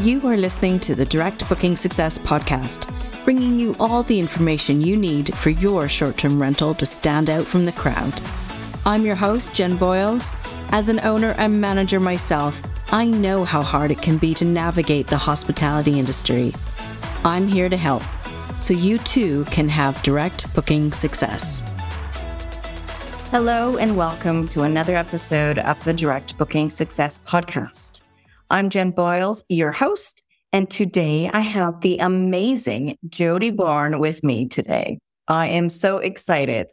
You are listening to the Direct Booking Success podcast, bringing you all the information you need for your short term rental to stand out from the crowd. I'm your host, Jen Boyles. As an owner and manager myself, I know how hard it can be to navigate the hospitality industry. I'm here to help so you too can have direct booking success. Hello, and welcome to another episode of the Direct Booking Success podcast. I'm Jen Boyles, your host, and today I have the amazing Jodi Bourne with me today. I am so excited.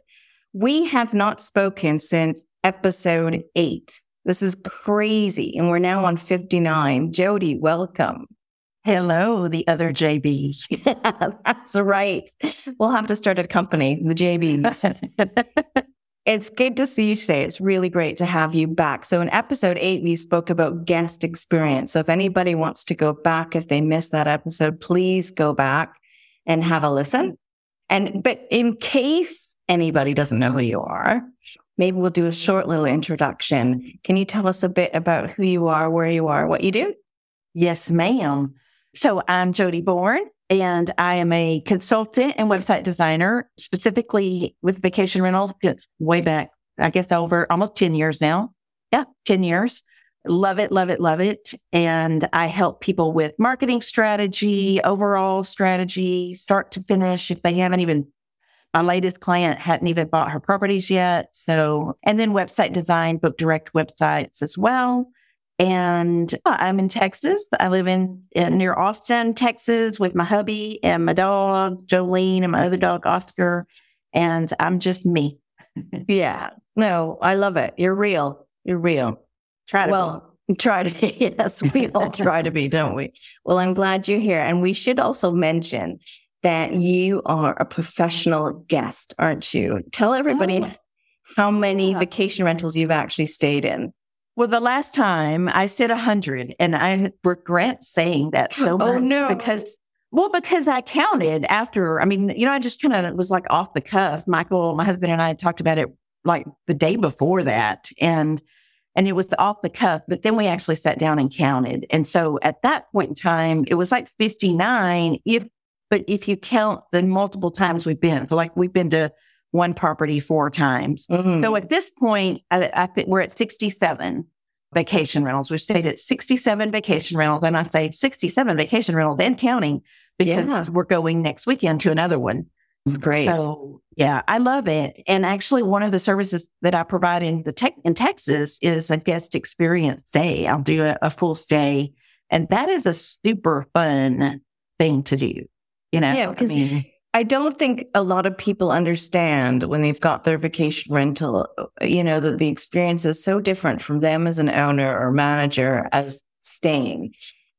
We have not spoken since episode eight. This is crazy, and we're now on 59. Jodi, welcome. Hello, the other JB. yeah, that's right. We'll have to start a company, the JBs. It's good to see you today. It's really great to have you back. So in episode eight, we spoke about guest experience. So if anybody wants to go back, if they missed that episode, please go back and have a listen. And, but in case anybody doesn't know who you are, maybe we'll do a short little introduction. Can you tell us a bit about who you are, where you are, what you do? Yes, ma'am. So I'm Jodi Bourne and I am a consultant and website designer, specifically with vacation rental. It's way back, I guess over almost 10 years now. Yeah, 10 years. Love it, love it, love it. And I help people with marketing strategy, overall strategy, start to finish. If they haven't even, my latest client hadn't even bought her properties yet. So, and then website design, book direct websites as well. And I'm in Texas. I live in, in, near Austin, Texas with my hubby and my dog, Jolene, and my other dog, Oscar. And I'm just me. yeah. No, I love it. You're real. You're real. Try to well, be. try to be. Yes, we all try to be, don't we? Well, I'm glad you're here. And we should also mention that you are a professional guest, aren't you? Tell everybody oh. how many vacation rentals you've actually stayed in. Well, the last time I said 100, and I regret saying that so oh, much. Oh, no. Because, well, because I counted after, I mean, you know, I just kind of was like off the cuff. Michael, my husband and I had talked about it like the day before that. And, and it was the off the cuff, but then we actually sat down and counted. And so at that point in time, it was like 59. If, but if you count the multiple times we've been, so like we've been to one property four times. Mm-hmm. So at this point, I, I think we're at 67 vacation rentals. We stayed at 67 vacation rentals. And I say 67 vacation rentals and counting because yeah. we're going next weekend to another one. It's great. So yeah, I love it. And actually one of the services that I provide in the tech in Texas is a guest experience day. I'll do a, a full stay. And that is a super fun thing to do. You know, yeah, because I mean, I don't think a lot of people understand when they've got their vacation rental, you know, that the experience is so different from them as an owner or manager as staying.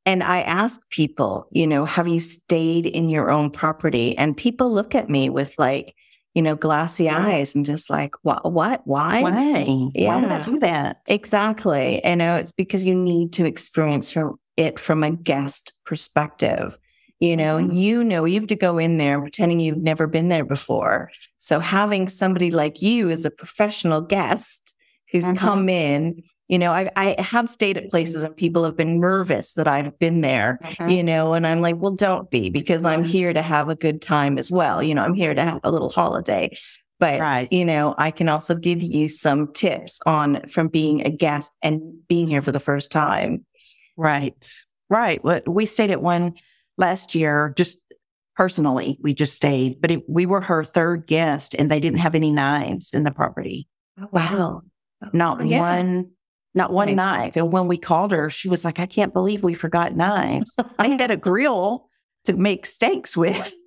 And I ask people, you know, have you stayed in your own property? And people look at me with like, you know, glassy eyes and just like, what, what, why? Why? Yeah. Why would I do that? Exactly. You know, it's because you need to experience it from a guest perspective. You know, mm-hmm. you know, you have to go in there pretending you've never been there before. So having somebody like you as a professional guest who's mm-hmm. come in, you know, I, I have stayed at places and people have been nervous that I've been there, mm-hmm. you know, and I'm like, well, don't be because I'm here to have a good time as well. You know, I'm here to have a little holiday. But, right. you know, I can also give you some tips on from being a guest and being here for the first time. Right. Right. We stayed at one last year, just personally, we just stayed, but it, we were her third guest and they didn't have any knives in the property. Oh, wow. Oh, not oh, Yeah. one, not one knife. And when we called her, she was like, I can't believe we forgot knives. I had a grill to make steaks with.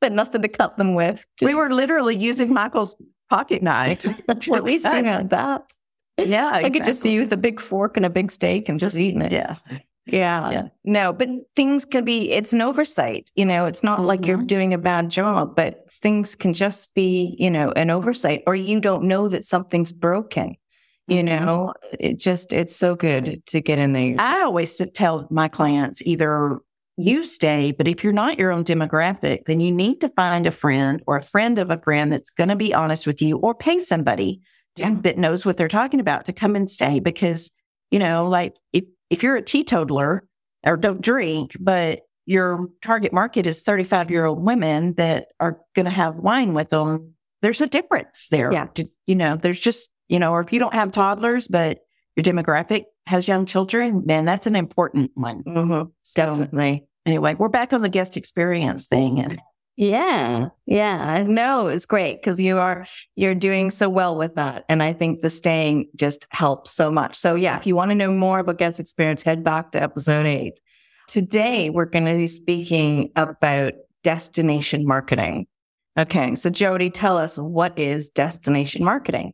But nothing to cut them with. We were literally using Michael's pocket knife. At least you had that. Yeah. I could just see you with a big fork and a big steak and just eating it. Yeah. Yeah. Yeah. No, but things can be, it's an oversight. You know, it's not like you're Mhm. doing a bad job, but things can just be, you know, an oversight or you don't know that something's broken. You Mhm. know, it just, it's so good to get in there. I always tell my clients either you stay, but if you're not your own demographic, then you need to find a friend or a friend of a friend that's going to be honest with you or pay somebody Yeah. that knows what they're talking about to come and stay. Because, you know, like if, if you're a teetotaler or don't drink, but your target market is 35 year old women that are going to have wine with them, there's a difference there. Yeah. You know, there's just, you know, or if you don't have toddlers, but your demographic has young children, man, that's an important one. Mhm. Definitely. Anyway, we're back on the guest experience thing. And Yeah. Yeah. No, it's great because you are, you're doing so well with that. And I think the staying just helps so much. So yeah, if you want to know more about guest experience, head back to episode eight. Today, we're going to be speaking about destination marketing. Okay. So Jodi, tell us what is destination marketing?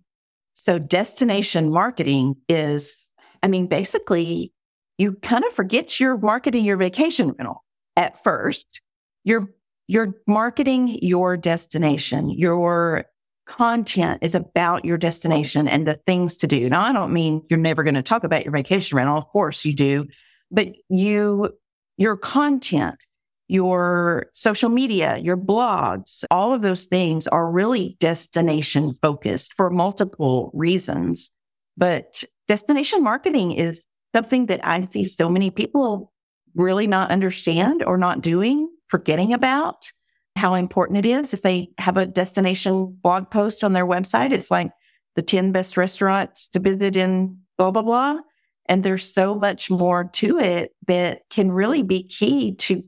so destination marketing is, I mean, basically you kind of forget you're marketing your vacation rental at first. You're, you're marketing your destination. Your content is about your destination and the things to do. Now, I don't mean you're never going to talk about your vacation rental. Of course you do, but you, your content, your social media, your blogs, all of those things are really destination focused for multiple reasons. But destination marketing is something that I see so many people really not understand or not doing, forgetting about how important it is. If they have a destination blog post on their website, it's like the 10 best restaurants to visit in blah, blah, blah. And there's so much more to it that can really be key to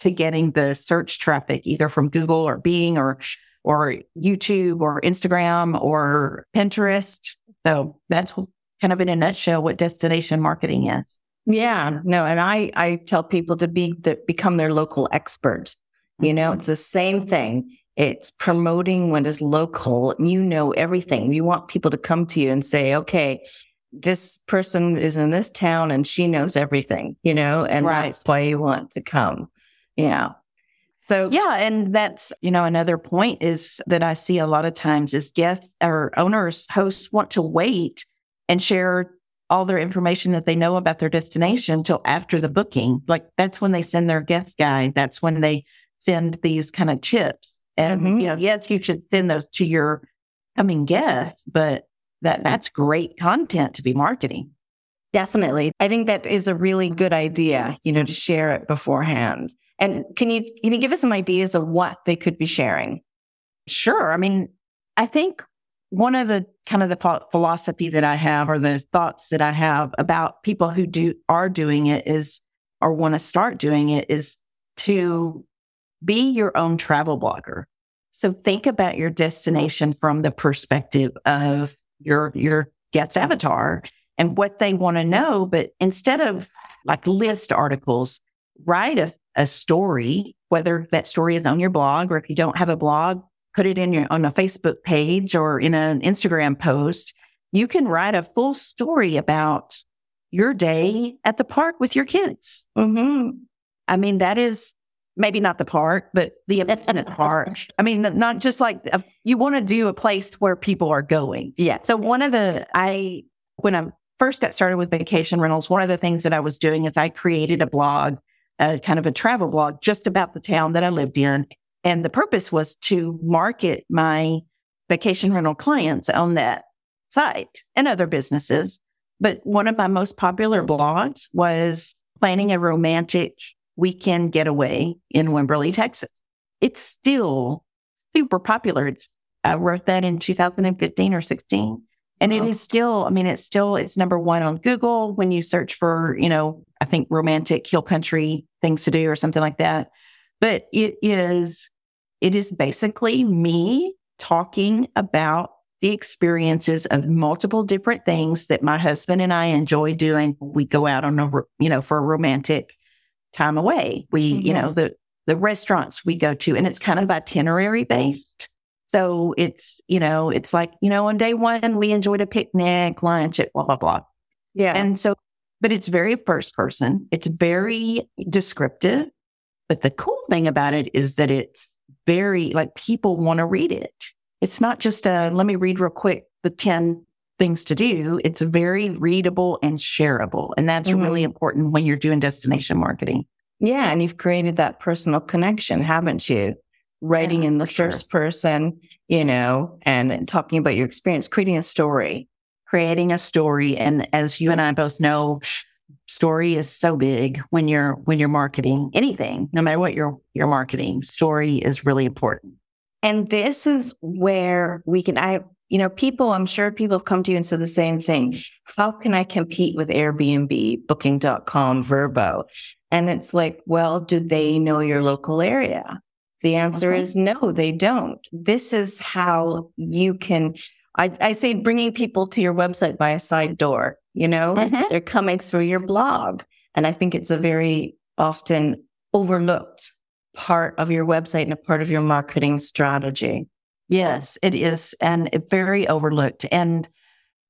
to getting the search traffic either from Google or Bing or or YouTube or Instagram or Pinterest. So that's kind of in a nutshell what destination marketing is. Yeah, no, and I I tell people to be the, become their local expert. You know, mm-hmm. it's the same thing. It's promoting what is local. You know everything. You want people to come to you and say, "Okay, this person is in this town and she knows everything." You know, and Right. that's why you want to come. Yeah. So Yeah, and that's you know another point is that I see a lot of times is guests or owners, hosts want to wait and share all their information that they know about their destination until after the booking. Like that's when they send their guest guide. That's when they send these kind of chips. And Mhm. you know, yes, you should send those to your coming guests, but that that's great content to be marketing. Definitely. I think that is a really good idea, you know, to share it beforehand. And can you can you give us some ideas of what they could be sharing? Sure. I mean, I think one of the kind of the philosophy that I have or the thoughts that I have about people who do are doing it is or want to start doing it is to be your own travel blogger. So think about your destination from the perspective of your your guest avatar and what they want to know, but instead of like list articles, write a, a story, whether that story is on your blog or if you don't have a blog, put it in your on a Facebook page or in an Instagram post. You can write a full story about your day at the park with your kids. Mm-hmm. I mean, that is maybe not the park, but the important part. I mean, not just like a, you want to do a place where people are going. Yeah. So one of the I when I first got started with vacation rentals, one of the things that I was doing is I created a blog, uh, kind of a travel blog, just about the town that I lived in, and the purpose was to market my vacation rental clients on that site and other businesses. But one of my most popular blogs was planning a romantic weekend getaway in Wimberley, Texas. It's still super popular. It's, I wrote that in 2015 or 16. And it is still, I mean, it's still, it's number one on Google when you search for, you know, I think romantic hill country things to do or something like that. But it is, it is basically me talking about the experiences of multiple different things that my husband and I enjoy doing. We go out on a, you know, for a romantic time away. We, mm-hmm. you know, the, the restaurants we go to, and it's kind of itinerary based. So it's, you know, it's like, you know, on day one, we enjoyed a picnic, lunch at blah, blah, blah. Yeah. And so, but it's very first person. It's very descriptive. But the cool thing about it is that it's very like people want to read it. It's not just a, let me read real quick the 10 things to do. It's very readable and shareable. And that's mm-hmm. really important when you're doing destination marketing. Yeah. And you've created that personal connection, haven't you? writing yeah, in the first sure. person, you know, and talking about your experience, creating a story. Creating a story. And as you and I both know, story is so big when you're when you're marketing anything, no matter what you're you're marketing, story is really important. And this is where we can I you know, people, I'm sure people have come to you and said the same thing. How can I compete with Airbnb, booking.com, Vrbo? And it's like, well, do they know your local area? The answer okay. is no, they don't. This is how you can. I, I, say bringing people to your website by a side door. You know, mm-hmm. they're coming through your blog. And I think it's a very often overlooked part of your website and a part of your marketing strategy. Yes, it is. And very overlooked. And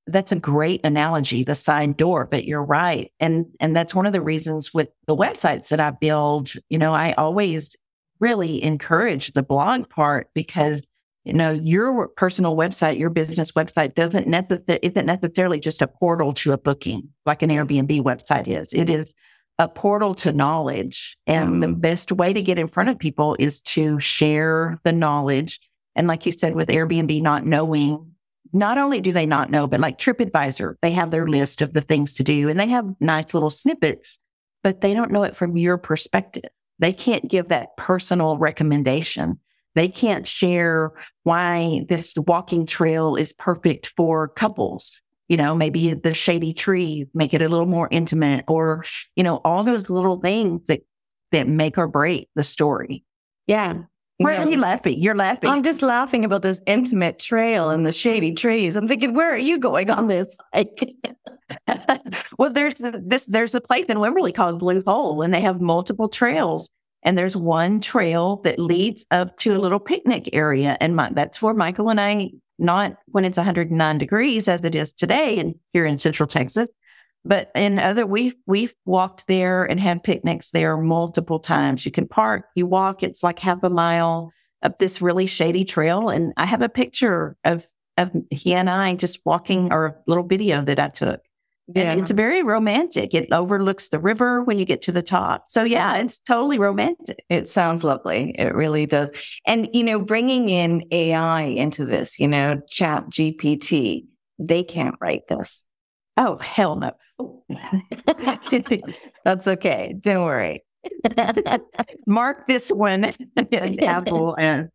that's a great analogy, the side door, but you're right. And and that's one of the reasons with the websites that I build, you know, I always really encourage the blog part because you know your personal website your business website doesn't necessarily isn't necessarily just a portal to a booking like an airbnb website is. It is a portal to knowledge and the mm-hmm. best way to get in front of people is to share the knowledge and like you said with airbnb not knowing not only do they not know but like tripadvisor they have their list of the things to do and they have nice little snippets but they don't know it from your perspective. They can't give that personal recommendation. They can't share why this walking trail is perfect for couples. You know, maybe the shady tree, make it a little more intimate or, you know, all those little things that, that make or break the story. Yeah. Where are you laughing? You're laughing. I'm just laughing about this intimate trail and the shady trees. I'm thinking, where are you going on this? well, there's a, this there's a place in Wimberley called Blue Hole, and they have multiple trails. And there's one trail that leads up to a little picnic area, and my, that's where Michael and I, not when it's 109 degrees as it is today, and here in Central Texas, but in other we've we've walked there and had picnics there multiple times. You can park, you walk. It's like half a mile up this really shady trail, and I have a picture of of he and I just walking or a little video that I took. Yeah. And it's very romantic. It overlooks the river when you get to the top. So yeah, it's totally romantic. It sounds lovely. It really does. And, you know, bringing in AI into this, you know, chat GPT, they can't write this. Oh, hell no. Oh. That's okay. Don't worry. Mark this one example and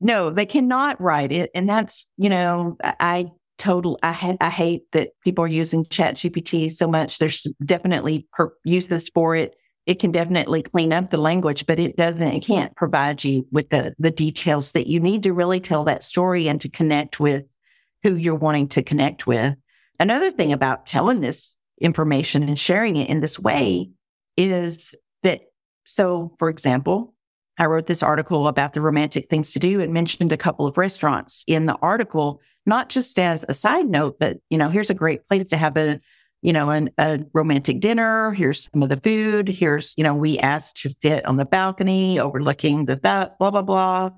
no, they cannot write it. And that's, you know, I total I, ha- I hate that people are using chat gpt so much. There's definitely per- uses for it. It can definitely clean up the language but it doesn't it can't provide you with the the details that you need to really tell that story and to connect with who you're wanting to connect with. Another thing about telling this information and sharing it in this way is that so for example I wrote this article about the romantic things to do and mentioned a couple of restaurants in the article, not just as a side note, but, you know, here's a great place to have a, you know, an, a romantic dinner. Here's some of the food. Here's, you know, we asked to sit on the balcony overlooking the blah, blah, blah.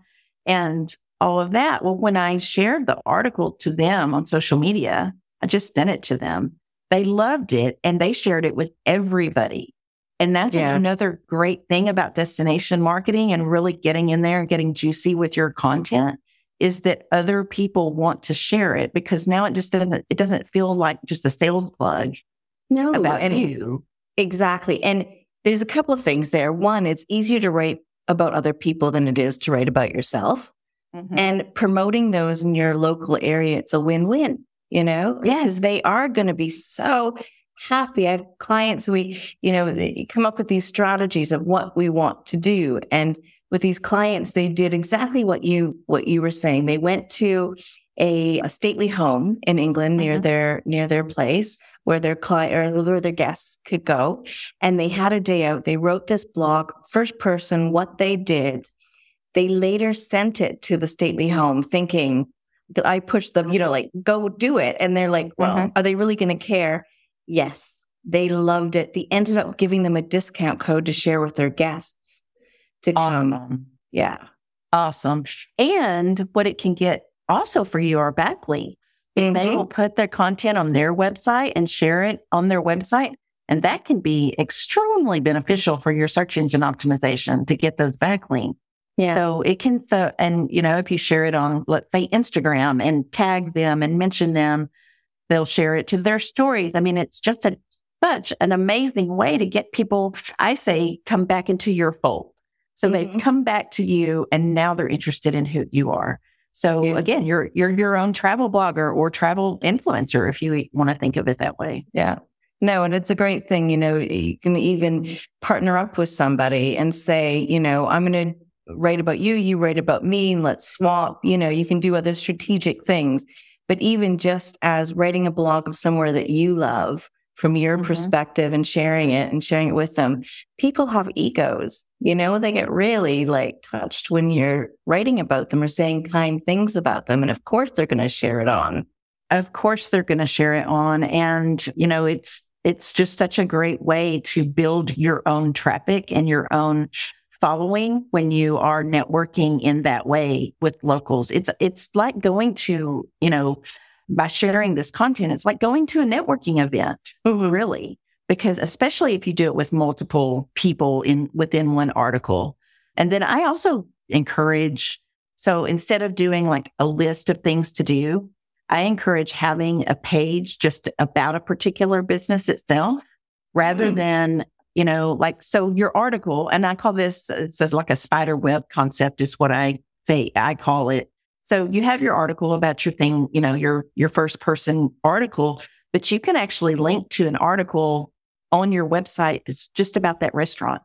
And all of that. Well, when I shared the article to them on social media, I just sent it to them. They loved it and they shared it with everybody. And that's yeah. another great thing about destination marketing and really getting in there and getting juicy with your content is that other people want to share it because now it just doesn't it doesn't feel like just a sales plug no about and you. Exactly. And there's a couple of things there. One, it's easier to write about other people than it is to write about yourself. Mm-hmm. And promoting those in your local area, it's a win-win you know, Yes. because they are going to be so happy. I have clients, we, you know, they come up with these strategies of what we want to do. And with these clients, they did exactly what you, what you were saying. They went to a, a stately home in England near Mhm. their, near their place where their client or where their guests could go. And they had a day out. They wrote this blog, first person, what they did. They later sent it to the stately home thinking that I pushed them, you know, like, go do it. And they're like, well, Mhm. are they really going to care? Yes, they loved it. They ended up giving them a discount code to share with their guests to come. Awesome. Yeah. Awesome. And what it can get also for you are backlinks. They Mhm. will put their content on their website and share it on their website. And that can be extremely beneficial for your search engine optimization to get those backlinks. Yeah. So it can, th- and you know, if you share it on, let's say, Instagram and tag them and mention them, they'll share it to their stories. I mean, it's just a, such an amazing way to get people, I say, come back into your fold. So they've Mhm. come back to you and now they're interested in who you are. So Yeah. again, you're, you're your own travel blogger or travel influencer, if you want to think of it that way. Yeah. No, and it's a great thing. You know, you can even partner up with somebody and say, you know, I'm going to write about you, you write about me, and let's swap. You know, you can do other strategic things. But even just as writing a blog of somewhere that you love from your Mhm. perspective and sharing it and sharing it with them, people have egos. You know, they get really like touched when you're writing about them or saying kind things about them. And of course, they're going to share it on. of course they're going to share it on and you know it's it's just such a great way to build your own traffic and your own following when you are networking in that way with locals. It's it's like going to you know by sharing this content it's like going to a networking event really. Because especially if you do it with multiple people in within one article. And then i also encourage so instead of doing like a list of things to do I encourage having a page just about a particular business itself rather Mm. than, you know, like, so your article, and I call this, uh, it says like a spider web concept is what I say, I call it. So you have your article about your thing, you know, your, your first person article, but you can actually link to an article on your website. It's just about that restaurant.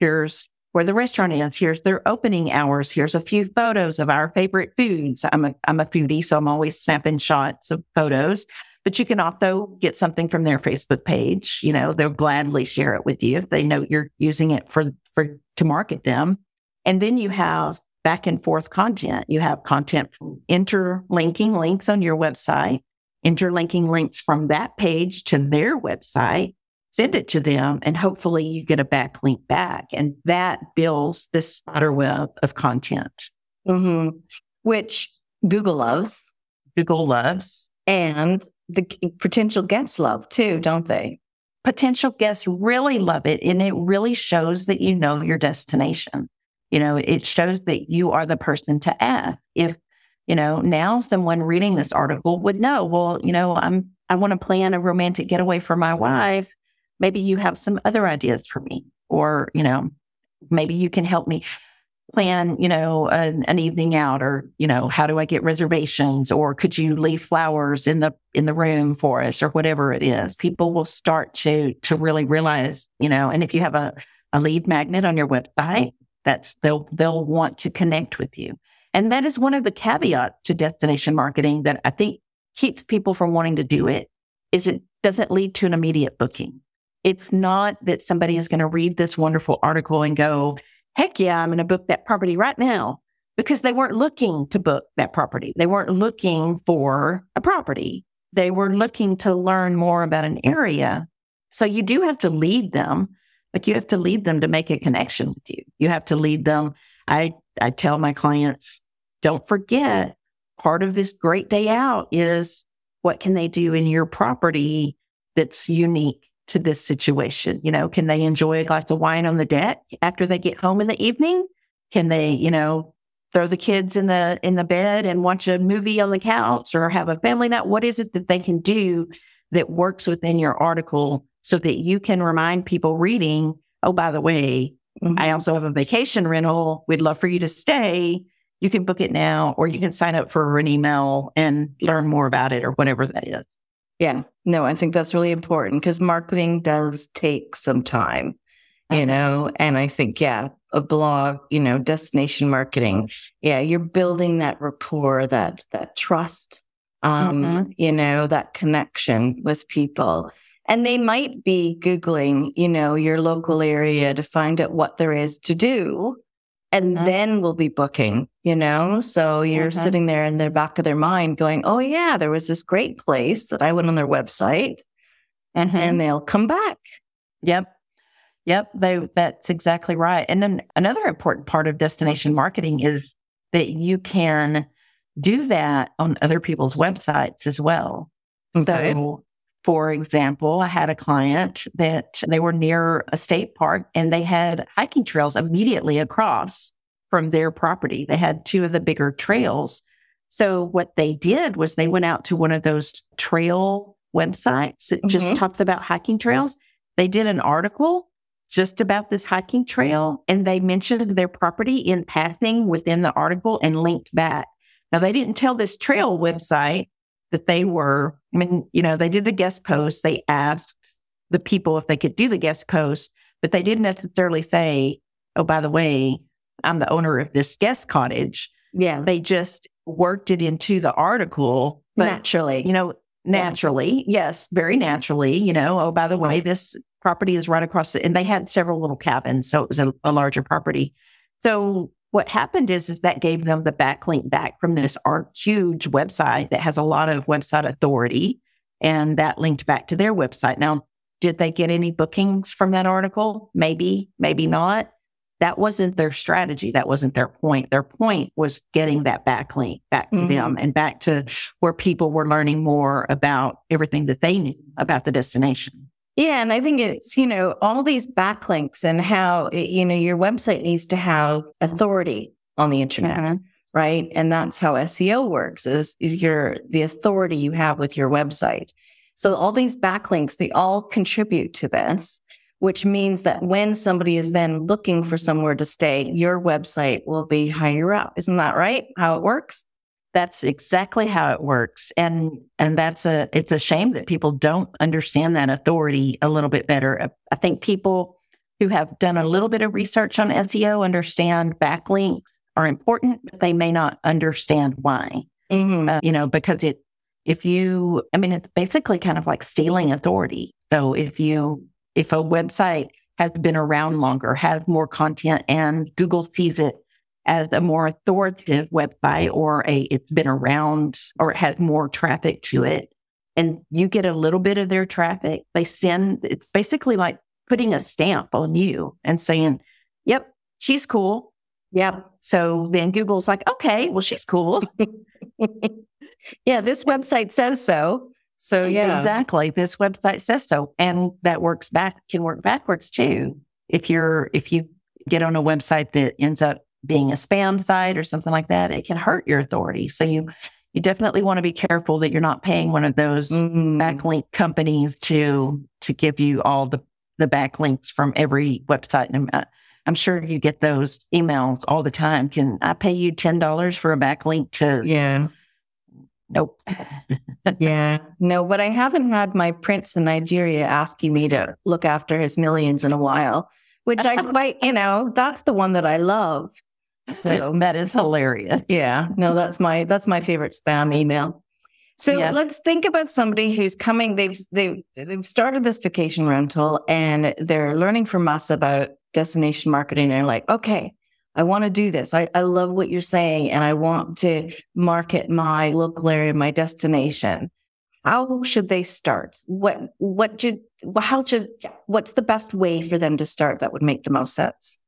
Here's where the restaurant is. Here's their opening hours. Here's a few photos of our favorite foods. I'm a, I'm a foodie, so I'm always snapping shots of photos, but you can also get something from their Facebook page. You know, they'll gladly share it with you if they know you're using it for, for, to market them. And then you have back and forth content. You have content from interlinking links on your website, interlinking links from that page to their website send it to them and hopefully you get a backlink back and that builds this spider web of content hmm Which Google loves google loves and the potential guests love too, don't they? potential guests really love it and it really shows that you know your destination. You know it shows that you are the person to ask. If you know now someone reading this article would know well you know i'm i want to plan a romantic getaway for my wife. Maybe you have some other ideas for me or you know maybe you can help me plan you know an, an evening out or you know how do i get reservations? Or could you leave flowers in the in the room for us or whatever it is? People will start to to really realize you know and if you have a, a lead magnet on your website that's they'll they'll want to connect with you. And that is one of the caveats to destination marketing that i think keeps people from wanting to do it is it doesn't lead to an immediate booking. It's not that somebody is going to read this wonderful article and go heck yeah, I'm going to book that property right now because they weren't looking to book that property. They weren't looking for a property. They were looking to learn more about an area. So you do have to lead them, but you have to lead them to make a connection with you. You have to lead them. I, I tell my clients, don't forget part of this great day out is what can they do in your property that's unique to this situation? You know, can they enjoy a glass of wine on the deck after they get home in the evening? Can they, you know, throw the kids in the in the bed and watch a movie on the couch or have a family night? What is it that they can do that works within your article so that you can remind people reading, oh, by the way, Mhm. I also have a vacation rental. We'd love for you to stay. you can book it now or you can sign up for an email and learn more about it or whatever that is. Yeah. No, I think that's really important because marketing does take some time, you know, and I think, yeah, a blog, you know, destination marketing. Yeah. You're building that rapport, that, that trust, um, Mhm. you know, that connection with people. And they might be Googling, you know, your local area to find out what there is to do. And Mhm. then we'll be booking, you know? So you're Mhm. sitting there in the back of their mind going, oh, yeah, there was this great place that I went on their website Mm-hmm. and they'll come back. Yep. Yep. They, that's exactly right. And then another important part of destination marketing is that you can do that on other people's websites as well. So, for example, I had a client that they were near a state park and they had hiking trails immediately across from their property. They had two of the bigger trails. So, what they did was they went out to one of those trail websites that just Mhm. talked about hiking trails. They did an article just about this hiking trail and they mentioned their property in passing within the article and linked back. Now, they didn't tell this trail website that they were, I mean, you know, they did the guest post. They asked the people if they could do the guest post, but they didn't necessarily say, oh, by the way, I'm the owner of this guest cottage. Yeah. They just worked it into the article, but Naturally. you know, naturally, yes, very naturally, you know, oh, by the way, this property is right across the, and they had several little cabins. So it was a, a larger property. So what happened is, is that gave them the backlink back from this art huge website that has a lot of website authority. And that linked back to their website. Now, did they get any bookings from that article? Maybe, maybe not. That wasn't their strategy. That wasn't their point. Their point was getting that backlink back to Mhm. them and back to where people were learning more about everything that they knew about the destination. Yeah. And I think it's, you know, all these backlinks and how, you know, your website needs to have authority on the internet. Mm-hmm. right? And that's how SEO works is, is your the authority you have with your website. So all these backlinks, they all contribute to this, which means that when somebody is then looking for somewhere to stay, your website will be higher up. Isn't that right? How it works? That's exactly how it works. And and that's a it's a shame that people don't understand that authority a little bit better. I- think people who have done a little bit of research on SEO understand backlinks are important, but they may not understand why. Uh, you know, because it if you I mean it's basically kind of like stealing authority. So if you if a website has been around longer, has more content and Google sees it as a more authoritative website or a it's been around or it has more traffic to it and you get a little bit of their traffic they send it's basically like putting a stamp on you and saying yep she's cool Yep. so then google's like okay well she's cool yeah, this website says so. So yeah. exactly this website says so and that works back can work backwards too if you're if you get on a website that ends up being a spam site or something like that it can hurt your authority so you you definitely want to be careful that you're not paying one of those Mhm. backlink companies to to give you all the the backlinks from every website and I'm, I'm sure you get those emails all the time can i pay you $10 for a backlink to Yeah. nope Yeah. No, but I haven't had my prince in Nigeria asking me to look after his millions in a while, which I quite, you know, that's the one that I love. So that is hilarious yeah, no, that's my that's my favorite spam email. So Yes. let's think about somebody who's coming. They've they've they've started this vacation rental and they're learning from us about destination marketing. They're like, okay, I want to do this. I, I love what you're saying, and I want to market my local area, my destination. How should they start? What what should how should what's the best way for them to start that would make the most sense?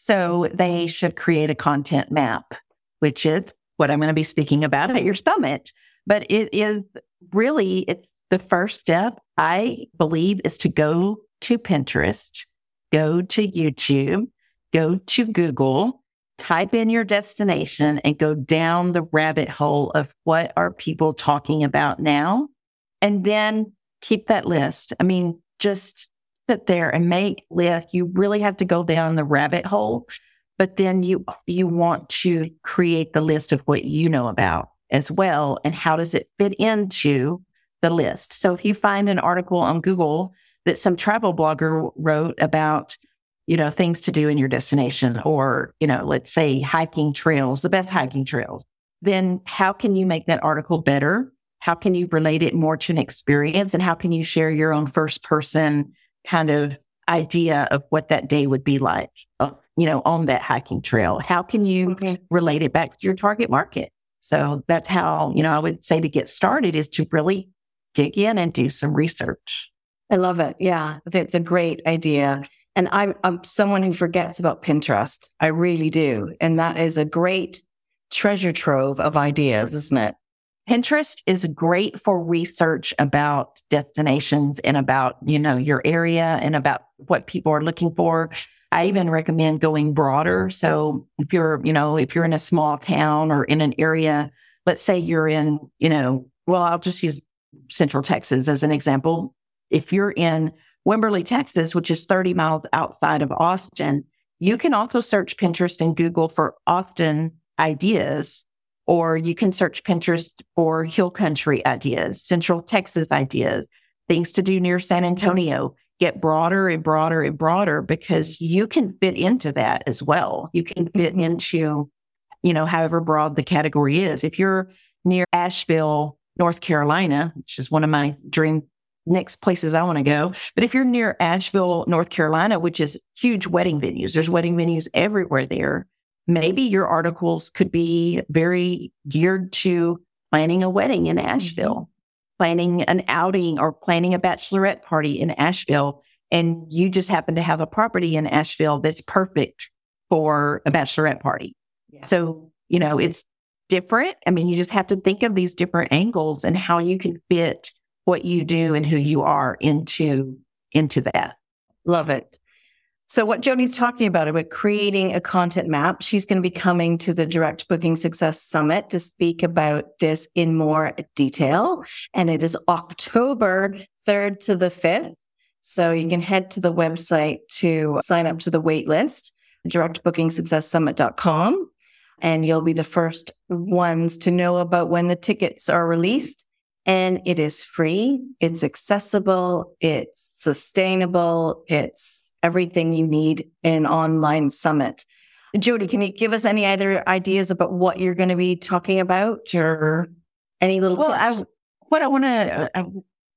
So they should create a content map, which is what I'm going to be speaking about at your summit. But it is really it's the first step, I believe, is to go to Pinterest, go to YouTube, go to Google, type in your destination and go down the rabbit hole of what are people talking about now. And then keep that list. I mean, just sit there and make list. You really have to go down the rabbit hole but then you you want to create the list of what you know about as well and how does it fit into the list. So if you find an article on Google that some travel blogger wrote about you know, things to do in your destination or, you know, let's say hiking trails, the best hiking trails, then how can you make that article better? How can you relate it more to an experience? And how can you share your own first person kind of idea of what that day would be like, uh, you know, on that hiking trail? How can you okay. relate it back to your target market? So that's how, you know, I would say to get started is to really dig in and do some research. I love it. Yeah, it's a great idea. And I'm, I'm someone who forgets about Pinterest. I really do. And that is a great treasure trove of ideas, isn't it? Pinterest is great for research about destinations and about, you know, your area and about what people are looking for. I even recommend going broader. So if you're, you know, if you're in a small town or in an area, let's say you're in, you know, well, I'll just use Central Texas as an example. If you're in Wimberley, Texas, which is 30 miles outside of Austin, you can also search Pinterest and Google for Austin ideas, or you can search Pinterest for hill country ideas, Central Texas ideas, things to do near San Antonio. Get broader and broader and broader because you can fit into that as well. You can fit into, you know, however broad the category is. If you're near Asheville, North Carolina, which is one of my dream next places I want to go. But if you're near Asheville, North Carolina, which is huge wedding venues, there's wedding venues everywhere there. Maybe your articles could be very geared to planning a wedding in Asheville, mm-hmm. planning an outing or planning a bachelorette party in Asheville. And you just happen to have a property in Asheville that's perfect for a bachelorette party. Yeah. So, you know, it's different. I mean, you just have to think of these different angles and how you can fit what you do and who you are into into that. Love it. So what Jodi's talking about about creating a content map, she's going to be coming to the Direct Booking Success Summit to speak about this in more detail. And it is October 3rd to the 5th. So you can head to the website to sign up to the wait list, directbookingsuccesssummit.com. And you'll be the first ones to know about when the tickets are released and it is free, it's accessible, it's sustainable, it's everything you need in an online summit. Jodi, can you give us any other ideas about what you're going to be talking about or any little well, I, what I want to, uh,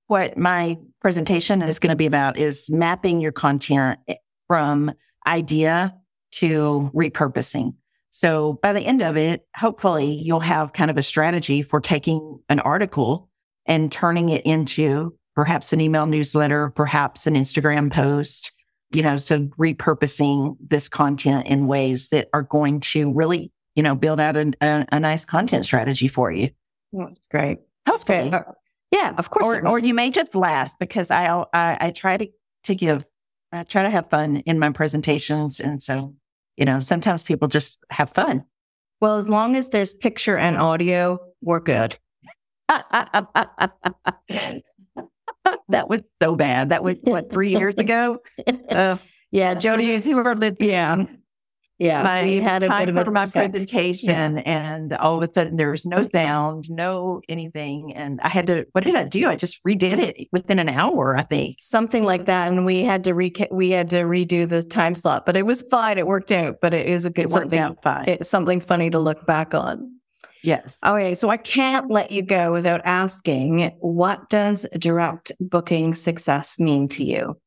what my presentation is going to be about is mapping your content from idea to repurposing. So by the end of it, hopefully you'll have kind of a strategy for taking an article and turning it into perhaps an email newsletter, perhaps an Instagram post, you know, so repurposing this content in ways that are going to really, you know, build out a, a, a nice content strategy for you. Oh, that's great. That's great. Yeah, of course. Or, or, you may just last because I, I, I try to, to give, I try to have fun in my presentations. And so, you know, sometimes people just have fun. Well, as long as there's picture and audio, we're good. that was so bad. That was what three years ago. Uh, yeah, Jodi, you were yeah. Yeah, my, we had a bit of for my presentation, yeah. and all of a sudden there was no sound, no anything, and I had to. What did I do? I just redid it within an hour, I think, something like that. And we had to re we had to redo the time slot, but it was fine. It worked out. But it is a good it something. Out fine. It's something funny to look back on. Yes. Okay. So I can't let you go without asking what does direct booking success mean to you?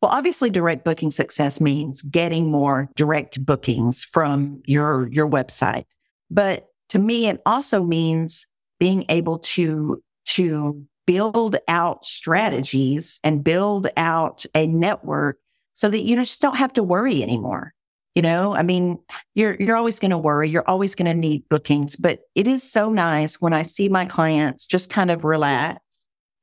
Well, obviously direct booking success means getting more direct bookings from your your website. But to me it also means being able to to build out strategies and build out a network so that you just don't have to worry anymore. You know, I mean, you're you're always going to worry, you're always going to need bookings, but it is so nice when I see my clients just kind of relax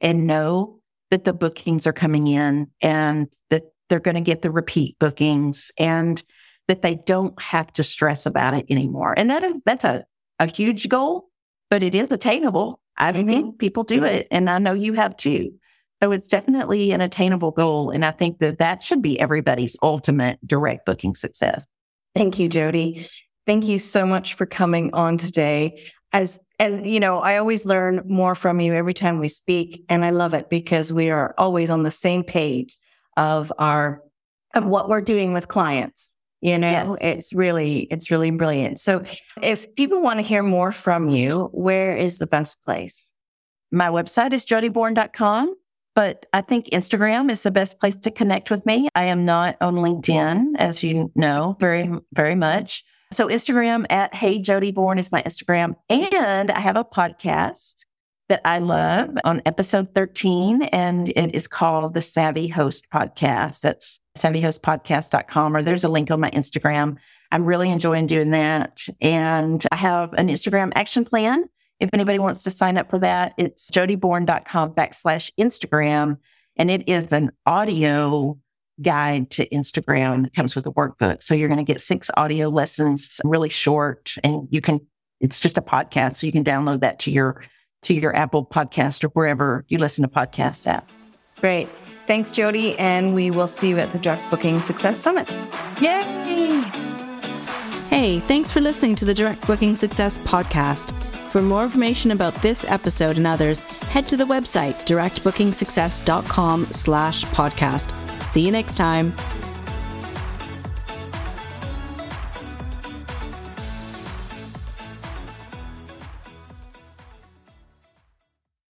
and know that the bookings are coming in and that they're going to get the repeat bookings and that they don't have to stress about it anymore. And that is that's a, a huge goal, but it is attainable. I've mm-hmm. seen people do it and I know you have too. So it's definitely an attainable goal. And I think that that should be everybody's ultimate direct booking success. Thank you, Jodi. Thank you so much for coming on today. As as you know, I always learn more from you every time we speak, and I love it because we are always on the same page of our of what we're doing with clients. You know, yes. it's really it's really brilliant. So, if people want to hear more from you, where is the best place? My website is jodybourne.com, but I think Instagram is the best place to connect with me. I am not on LinkedIn, as you know, very, very much. So Instagram at Hey Jodi Bourne is my Instagram. And I have a podcast that I love on episode 13, and it is called the Savvy Host Podcast. That's savvyhostpodcast.com, or there's a link on my Instagram. I'm really enjoying doing that. And I have an Instagram action plan. If anybody wants to sign up for that, it's jodibourne.com backslash Instagram. And it is an audio guide to Instagram It comes with a workbook. So you're going to get six audio lessons, really short, and you can, it's just a podcast. So you can download that to your, to your Apple podcast or wherever you listen to podcasts at. Great. Thanks, Jodi. And we will see you at the Direct Booking Success Summit. Yay! Hey, thanks for listening to the Direct Booking Success podcast. For more information about this episode and others, head to the website directbookingsuccess.com slash podcast See you next time.